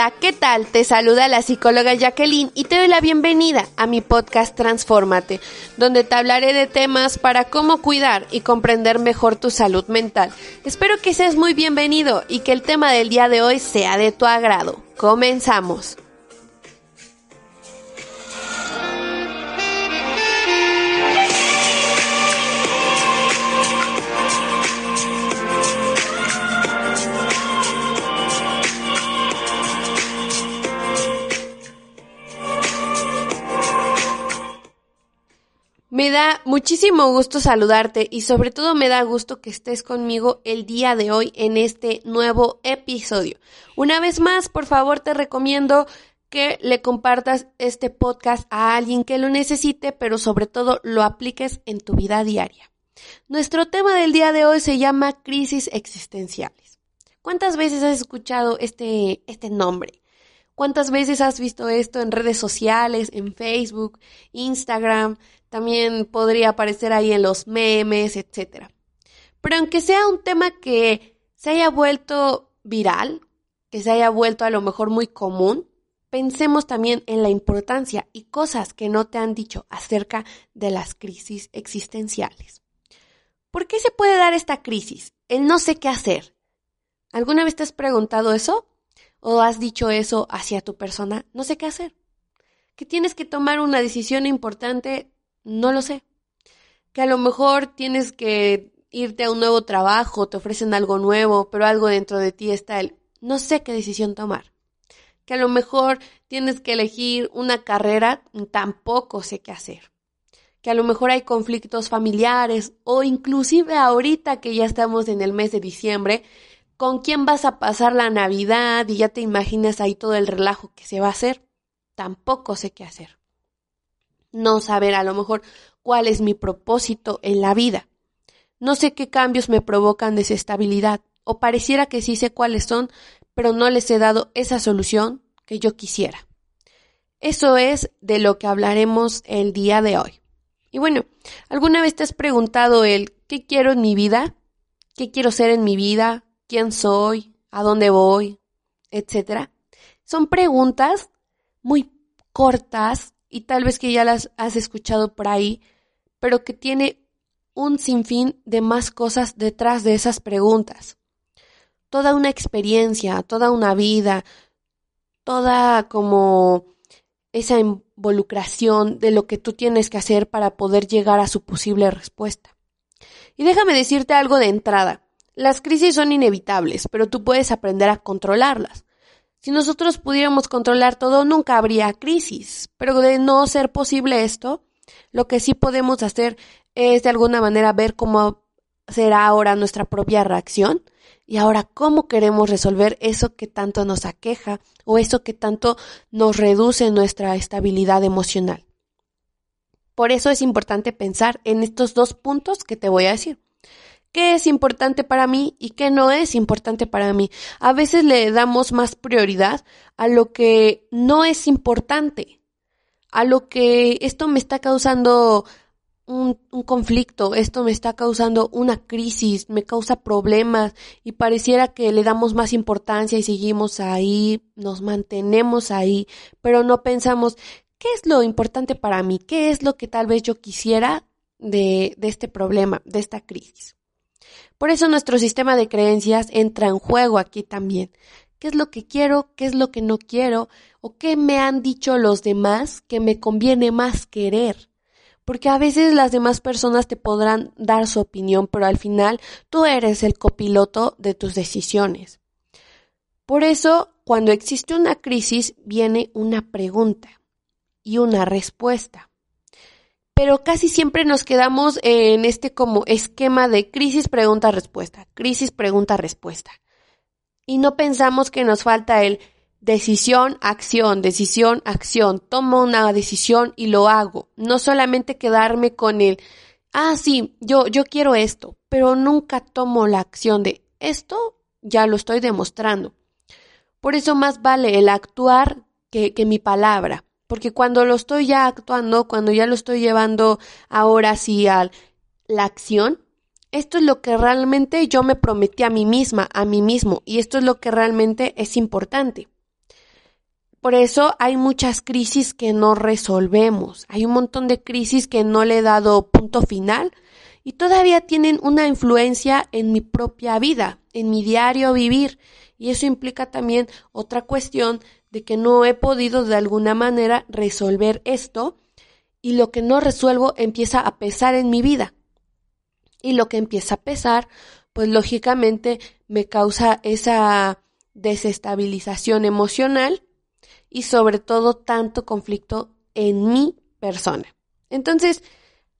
Hola, ¿qué tal? Te saluda la psicóloga Jacqueline y te doy la bienvenida a mi podcast Transfórmate, donde te hablaré de temas para cómo cuidar y comprender mejor tu salud mental. Espero que seas muy bienvenido y que el tema del día de hoy sea de tu agrado. Comenzamos. Muchísimo gusto saludarte y sobre todo me da gusto que estés conmigo el día de hoy en este nuevo episodio. Una vez más, por favor, te recomiendo que le compartas este podcast a alguien que lo necesite, pero sobre todo lo apliques en tu vida diaria. Nuestro tema del día de hoy se llama crisis existenciales. ¿Cuántas veces has escuchado este, este nombre? ¿Cuántas veces has visto esto en redes sociales, en Facebook, Instagram? También podría aparecer ahí en los memes, etc. Pero aunque sea un tema que se haya vuelto viral, que se haya vuelto a lo mejor muy común, pensemos también en la importancia y cosas que no te han dicho acerca de las crisis existenciales. ¿Por qué se puede dar esta crisis? El no sé qué hacer. ¿Alguna vez te has preguntado eso? ¿O has dicho eso hacia tu persona? No sé qué hacer. Que tienes que tomar una decisión importante no lo sé. Que a lo mejor tienes que irte a un nuevo trabajo, te ofrecen algo nuevo, pero algo dentro de ti está el no sé qué decisión tomar. Que a lo mejor tienes que elegir una carrera, tampoco sé qué hacer. Que a lo mejor hay conflictos familiares o inclusive ahorita que ya estamos en el mes de diciembre, con quién vas a pasar la Navidad y ya te imaginas ahí todo el relajo que se va a hacer, tampoco sé qué hacer no saber a lo mejor cuál es mi propósito en la vida. No sé qué cambios me provocan desestabilidad, o pareciera que sí sé cuáles son, pero no les he dado esa solución que yo quisiera. Eso es de lo que hablaremos el día de hoy. Y bueno, ¿alguna vez te has preguntado el qué quiero en mi vida? ¿Qué quiero ser en mi vida? ¿Quién soy? ¿A dónde voy? etcétera. Son preguntas muy cortas y tal vez que ya las has escuchado por ahí, pero que tiene un sinfín de más cosas detrás de esas preguntas. Toda una experiencia, toda una vida, toda como esa involucración de lo que tú tienes que hacer para poder llegar a su posible respuesta. Y déjame decirte algo de entrada. Las crisis son inevitables, pero tú puedes aprender a controlarlas. Si nosotros pudiéramos controlar todo, nunca habría crisis. Pero de no ser posible esto, lo que sí podemos hacer es de alguna manera ver cómo será ahora nuestra propia reacción y ahora cómo queremos resolver eso que tanto nos aqueja o eso que tanto nos reduce nuestra estabilidad emocional. Por eso es importante pensar en estos dos puntos que te voy a decir qué es importante para mí y qué no es importante para mí. A veces le damos más prioridad a lo que no es importante, a lo que esto me está causando un, conflicto, esto me está causando una crisis, me causa problemas y pareciera que le damos más importancia y seguimos ahí, nos mantenemos ahí, pero no pensamos qué es lo importante para mí, qué es lo que tal vez yo quisiera de, de este problema, de esta crisis. Por eso nuestro sistema de creencias entra en juego aquí también. ¿Qué es lo que quiero? ¿Qué es lo que no quiero? ¿O qué me han dicho los demás que me conviene más querer? Porque a veces las demás personas te podrán dar su opinión, pero al final tú eres el copiloto de tus decisiones. Por eso, cuando existe una crisis, viene una pregunta y una respuesta pero casi siempre nos quedamos en este como esquema de crisis, pregunta, respuesta, crisis, pregunta, respuesta. Y no pensamos que nos falta el decisión, acción, decisión, acción. Tomo una decisión y lo hago. No solamente quedarme con el, ah, sí, yo, yo quiero esto, pero nunca tomo la acción de esto, ya lo estoy demostrando. Por eso más vale el actuar que, que mi palabra porque cuando lo estoy ya actuando, cuando ya lo estoy llevando ahora sí a la acción, esto es lo que realmente yo me prometí a mí misma, a mí mismo, y esto es lo que realmente es importante. Por eso hay muchas crisis que no resolvemos. Hay un montón de crisis que no le he dado punto final y todavía tienen una influencia en mi propia vida, en mi diario vivir. Y eso implica también otra cuestión de que no he podido de alguna manera resolver esto y lo que no resuelvo empieza a pesar en mi vida. Y lo que empieza a pesar, pues lógicamente me causa esa desestabilización emocional y sobre todo tanto conflicto en mi persona. Entonces,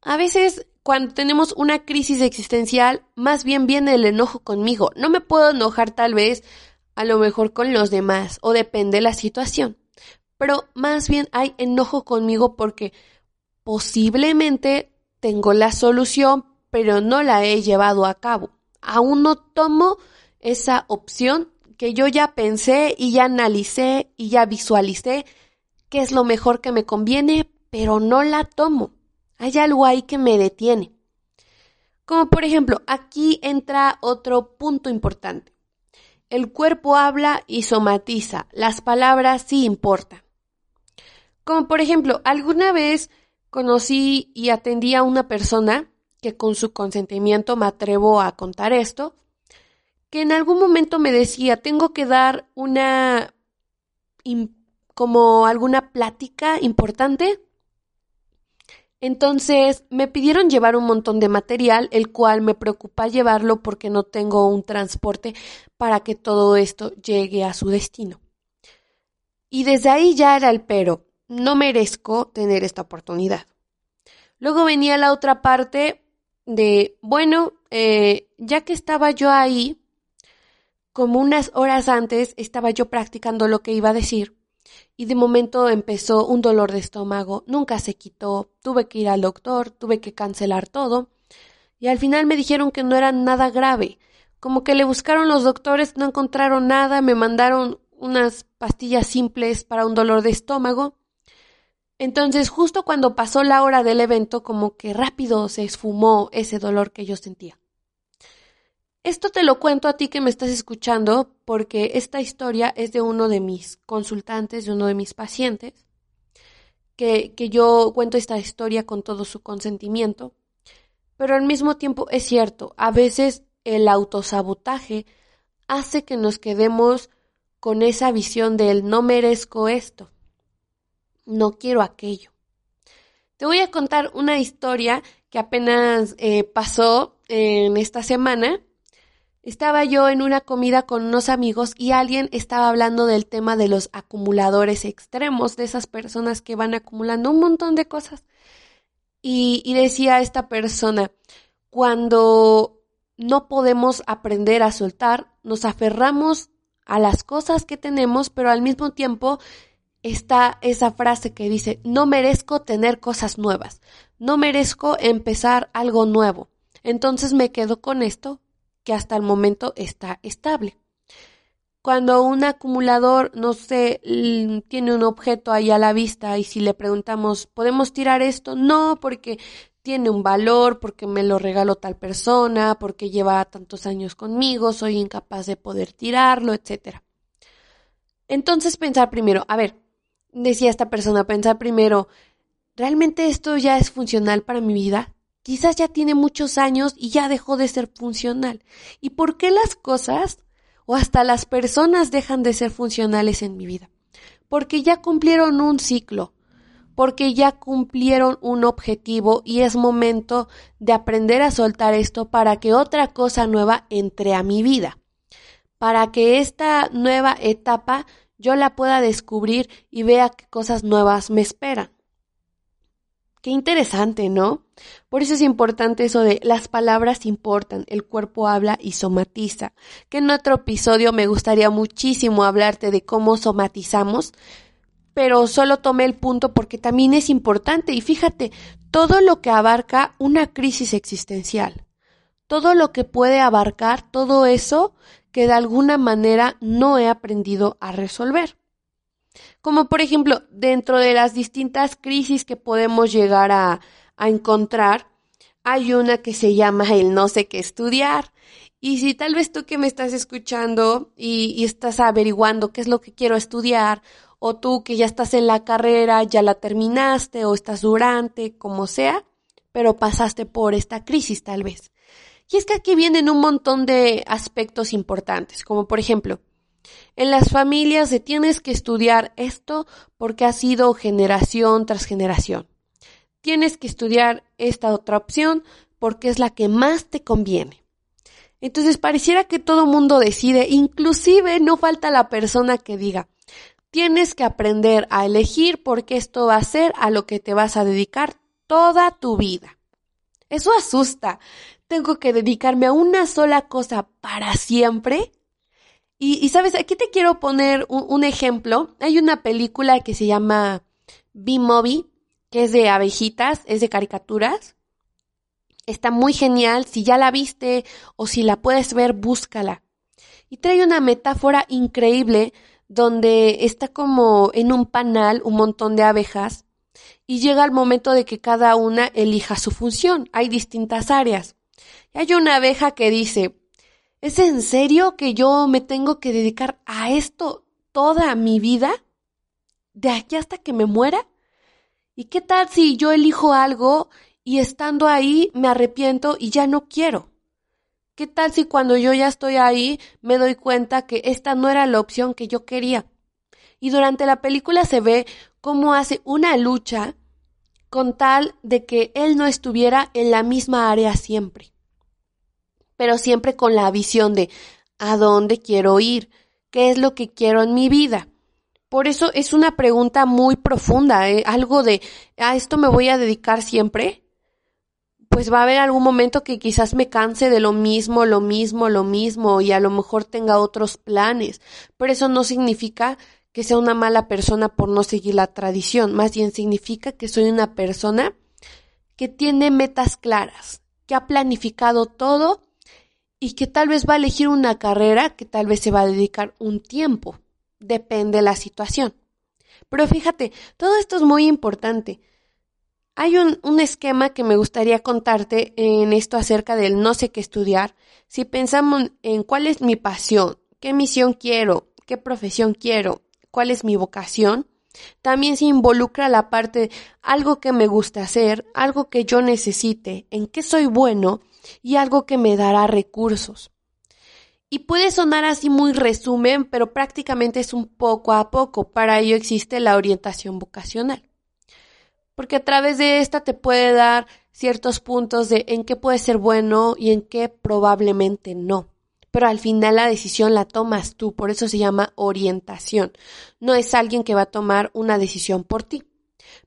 a veces cuando tenemos una crisis existencial, más bien viene el enojo conmigo. No me puedo enojar tal vez a lo mejor con los demás o depende de la situación. Pero más bien hay enojo conmigo porque posiblemente tengo la solución, pero no la he llevado a cabo. Aún no tomo esa opción que yo ya pensé y ya analicé y ya visualicé qué es lo mejor que me conviene, pero no la tomo. Hay algo ahí que me detiene. Como por ejemplo, aquí entra otro punto importante. El cuerpo habla y somatiza, las palabras sí importan. Como por ejemplo, alguna vez conocí y atendí a una persona que con su consentimiento me atrevo a contar esto, que en algún momento me decía, tengo que dar una, como alguna plática importante. Entonces me pidieron llevar un montón de material, el cual me preocupa llevarlo porque no tengo un transporte para que todo esto llegue a su destino. Y desde ahí ya era el pero, no merezco tener esta oportunidad. Luego venía la otra parte de, bueno, eh, ya que estaba yo ahí, como unas horas antes estaba yo practicando lo que iba a decir y de momento empezó un dolor de estómago, nunca se quitó, tuve que ir al doctor, tuve que cancelar todo y al final me dijeron que no era nada grave, como que le buscaron los doctores, no encontraron nada, me mandaron unas pastillas simples para un dolor de estómago. Entonces, justo cuando pasó la hora del evento, como que rápido se esfumó ese dolor que yo sentía. Esto te lo cuento a ti que me estás escuchando porque esta historia es de uno de mis consultantes, de uno de mis pacientes, que, que yo cuento esta historia con todo su consentimiento, pero al mismo tiempo es cierto, a veces el autosabotaje hace que nos quedemos con esa visión del no merezco esto, no quiero aquello. Te voy a contar una historia que apenas eh, pasó en esta semana estaba yo en una comida con unos amigos y alguien estaba hablando del tema de los acumuladores extremos, de esas personas que van acumulando un montón de cosas. Y, decía esta persona, cuando no podemos aprender a soltar, nos aferramos a las cosas que tenemos, pero al mismo tiempo está esa frase que dice, no merezco tener cosas nuevas, no merezco empezar algo nuevo. Entonces me quedo con esto que hasta el momento está estable. Cuando un acumulador, no sé, tiene un objeto ahí a la vista y si le preguntamos, ¿podemos tirar esto? No, porque tiene un valor, porque me lo regaló tal persona, porque lleva tantos años conmigo, soy incapaz de poder tirarlo, etc. Entonces pensar primero, a ver, decía esta persona, pensar primero, ¿realmente esto ya es funcional para mi vida? Quizás ya tiene muchos años y ya dejó de ser funcional. ¿Y por qué las cosas o hasta las personas dejan de ser funcionales en mi vida? Porque ya cumplieron un ciclo, porque ya cumplieron un objetivo y es momento de aprender a soltar esto para que otra cosa nueva entre a mi vida, para que esta nueva etapa yo la pueda descubrir y vea qué cosas nuevas me esperan. Qué interesante, ¿no? Por eso es importante eso de las palabras importan, el cuerpo habla y somatiza. Que en otro episodio me gustaría muchísimo hablarte de cómo somatizamos, pero solo tomé el punto porque también es importante y fíjate, todo lo que abarca una crisis existencial, todo lo que puede abarcar todo eso que de alguna manera no he aprendido a resolver. Como por ejemplo, dentro de las distintas crisis que podemos llegar a, encontrar, hay una que se llama el no sé qué estudiar. Y si tal vez tú que me estás escuchando y, y, estás averiguando qué es lo que quiero estudiar, o tú que ya estás en la carrera, ya la terminaste o estás durante, como sea, pero pasaste por esta crisis tal vez. Y es que aquí vienen un montón de aspectos importantes, como por ejemplo, en las familias se tienes que estudiar esto porque ha sido generación tras generación. Tienes que estudiar esta otra opción porque es la que más te conviene. Entonces pareciera que todo mundo decide, inclusive no falta la persona que diga, tienes que aprender a elegir porque esto va a ser a lo que te vas a dedicar toda tu vida. Eso asusta. Tengo que dedicarme a una sola cosa para siempre. Y, sabes, aquí te quiero poner un, ejemplo. Hay una película que se llama B-Movie, que es de abejitas, es de caricaturas. Está muy genial. Si ya la viste o si la puedes ver, búscala. Y trae una metáfora increíble donde está como en un panal un montón de abejas y llega el momento de que cada una elija su función. Hay distintas áreas. Y hay una abeja que dice, ¿Es en serio que yo me tengo que dedicar a esto toda mi vida? ¿De aquí hasta que me muera? ¿Y qué tal si yo elijo algo y estando ahí me arrepiento y ya no quiero? ¿Qué tal si cuando yo ya estoy ahí me doy cuenta que esta no era la opción que yo quería? Y durante la película se ve cómo hace una lucha con tal de que él no estuviera en la misma área siempre pero siempre con la visión de a dónde quiero ir, qué es lo que quiero en mi vida. Por eso es una pregunta muy profunda, ¿eh? algo de a esto me voy a dedicar siempre. Pues va a haber algún momento que quizás me canse de lo mismo, lo mismo, lo mismo y a lo mejor tenga otros planes, pero eso no significa que sea una mala persona por no seguir la tradición, más bien significa que soy una persona que tiene metas claras, que ha planificado todo y que tal vez va a elegir una carrera que tal vez se va a dedicar un tiempo. Depende de la situación. Pero fíjate, todo esto es muy importante. Hay un, un, esquema que me gustaría contarte en esto acerca del no sé qué estudiar. Si pensamos en cuál es mi pasión, qué misión quiero, qué profesión quiero, cuál es mi vocación, también se involucra la parte algo que me gusta hacer, algo que yo necesite, en qué soy bueno y algo que me dará recursos. Y puede sonar así muy resumen, pero prácticamente es un poco a poco. Para ello existe la orientación vocacional. Porque a través de esta te puede dar ciertos puntos de en qué puede ser bueno y en qué probablemente no. Pero al final la decisión la tomas tú, por eso se llama orientación. No es alguien que va a tomar una decisión por ti.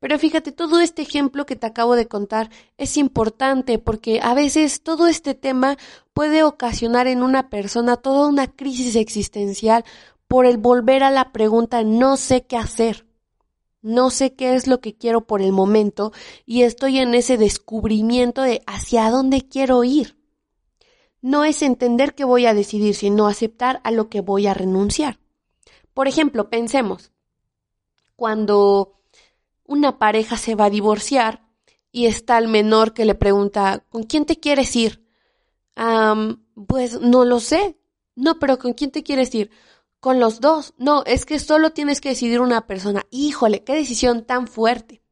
Pero fíjate, todo este ejemplo que te acabo de contar es importante porque a veces todo este tema puede ocasionar en una persona toda una crisis existencial por el volver a la pregunta no sé qué hacer. No sé qué es lo que quiero por el momento y estoy en ese descubrimiento de hacia dónde quiero ir. No es entender qué voy a decidir, sino aceptar a lo que voy a renunciar. Por ejemplo, pensemos, cuando una pareja se va a divorciar y está el menor que le pregunta, ¿con quién te quieres ir? pues no lo sé. No, pero ¿con quién te quieres ir? Con los dos. No, es que solo tienes que decidir una persona. Híjole, qué decisión tan fuerte.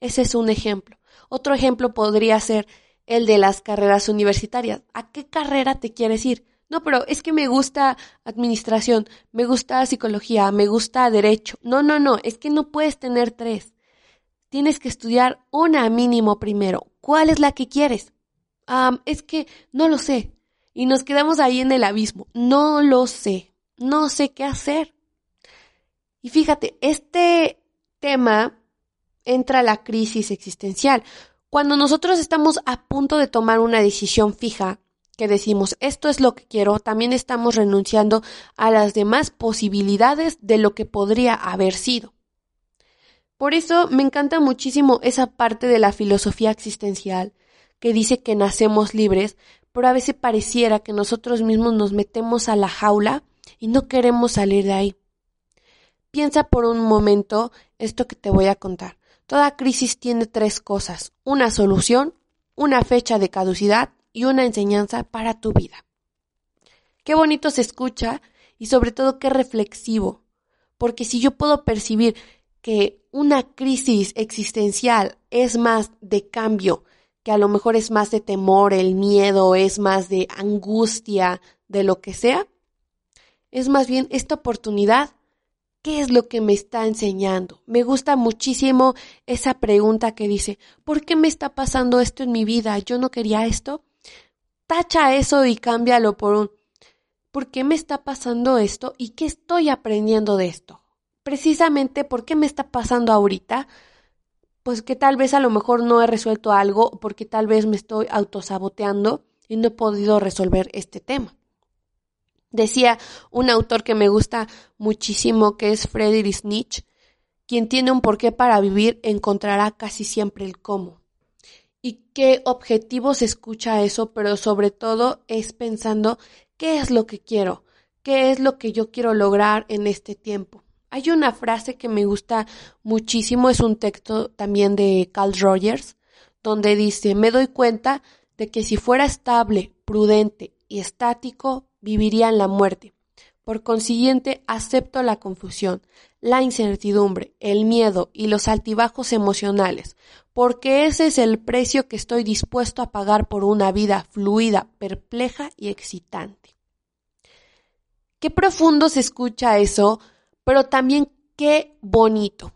Ese es un ejemplo. Otro ejemplo podría ser el de las carreras universitarias. ¿A qué carrera te quieres ir? No, pero es que me gusta administración, me gusta psicología, me gusta derecho. No, no, no, es que no puedes tener tres tienes que estudiar una mínimo primero. ¿Cuál es la que quieres? es que no lo sé. Y nos quedamos ahí en el abismo. No lo sé. No sé qué hacer. Y fíjate, este tema entra la crisis existencial. Cuando nosotros estamos a punto de tomar una decisión fija, que decimos esto es lo que quiero, también estamos renunciando a las demás posibilidades de lo que podría haber sido. Por eso me encanta muchísimo esa parte de la filosofía existencial que dice que nacemos libres, pero a veces pareciera que nosotros mismos nos metemos a la jaula y no queremos salir de ahí. Piensa por un momento esto que te voy a contar. Toda crisis tiene tres cosas, una solución, una fecha de caducidad y una enseñanza para tu vida. Qué bonito se escucha y sobre todo qué reflexivo, Porque si yo puedo percibir que una crisis existencial es más de cambio, que a lo mejor es más de temor, el miedo, es más de angustia, de lo que sea, es más bien esta oportunidad, ¿qué es lo que me está enseñando? Me gusta muchísimo esa pregunta que dice, ¿por qué me está pasando esto en mi vida? ¿Yo no quería esto? Tacha eso y cámbialo por un, ¿por qué me está pasando esto y qué estoy aprendiendo de esto? Precisamente, ¿por qué me está pasando ahorita? Pues que tal vez a lo mejor no he resuelto algo, porque tal vez me estoy autosaboteando y no he podido resolver este tema. Decía un autor que me gusta muchísimo, que es Friedrich Nietzsche, quien tiene un porqué para vivir encontrará casi siempre el cómo. Y qué objetivos escucha eso, pero sobre todo es pensando qué es lo que quiero, qué es lo que yo quiero lograr en este tiempo. Hay una frase que me gusta muchísimo, es un texto también de Carl Rogers, donde dice, me doy cuenta de que si fuera estable, prudente y estático, viviría en la muerte. Por consiguiente, acepto la confusión, la incertidumbre, el miedo y los altibajos emocionales, porque ese es el precio que estoy dispuesto a pagar por una vida fluida, perpleja y excitante. Qué profundo se escucha eso, pero también qué bonito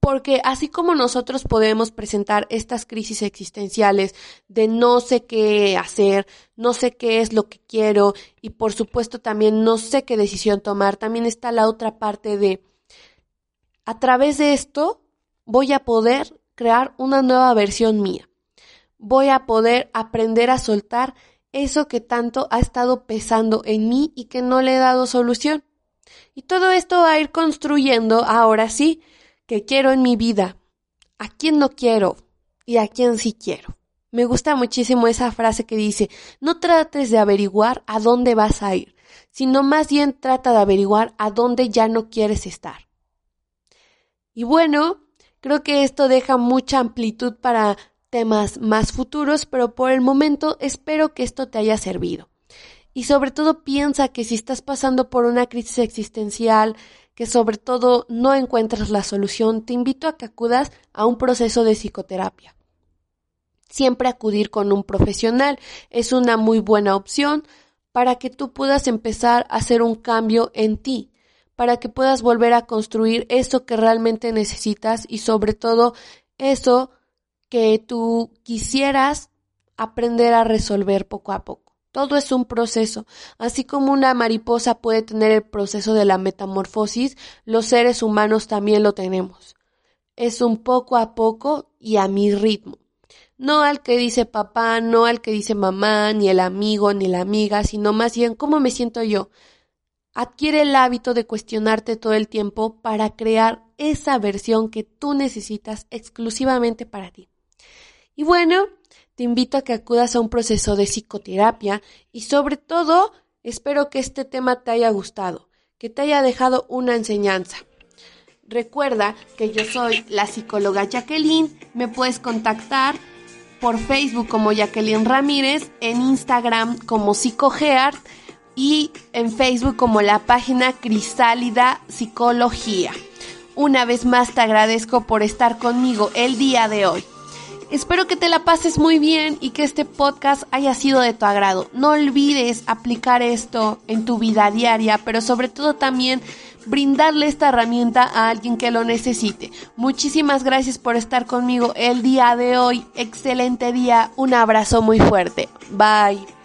porque así como nosotros podemos presentar estas crisis existenciales de no sé qué hacer, no sé qué es lo que quiero y por supuesto también no sé qué decisión tomar, también está la otra parte de a través de esto voy a poder crear una nueva versión mía. Voy a poder aprender a soltar eso que tanto ha estado pesando en mí y que no le he dado solución. Y todo esto va a ir construyendo, ahora sí, que quiero en mi vida, a quién no quiero y a quién sí quiero. Me gusta muchísimo esa frase que dice, no trates de averiguar a dónde vas a ir, sino más bien trata de averiguar a dónde ya no quieres estar. Y bueno, creo que esto deja mucha amplitud para temas más futuros, pero por el momento espero que esto te haya servido. Y sobre todo piensa que si estás pasando por una crisis existencial, que sobre todo no encuentras la solución, te invito a que acudas a un proceso de psicoterapia. Siempre acudir con un profesional es una muy buena opción para que tú puedas empezar a hacer un cambio en ti, para que puedas volver a construir eso que realmente necesitas y sobre todo eso que tú quisieras aprender a resolver poco a poco. Todo es un proceso. Así como una mariposa puede tener el proceso de la metamorfosis, los seres humanos también lo tenemos. Es un poco a poco y a mi ritmo. No al que dice papá, no al que dice mamá, ni el amigo, ni la amiga, sino más bien cómo me siento yo. Adquiere el hábito de cuestionarte todo el tiempo para crear esa versión que tú necesitas exclusivamente para ti. Y bueno, te invito a que acudas a un proceso de psicoterapia y sobre todo espero que este tema te haya gustado, que te haya dejado una enseñanza. Recuerda que yo soy la psicóloga Jacqueline, me puedes contactar por Facebook como Jacqueline Ramírez, en Instagram como PsicoGeart y en Facebook como la página Crisálida Psicología. Una vez más te agradezco por estar conmigo el día de hoy. Espero que te la pases muy bien y que este podcast haya sido de tu agrado. No olvides aplicar esto en tu vida diaria, pero sobre todo también brindarle esta herramienta a alguien que lo necesite. Muchísimas gracias por estar conmigo el día de hoy. Excelente día. Un abrazo muy fuerte. Bye.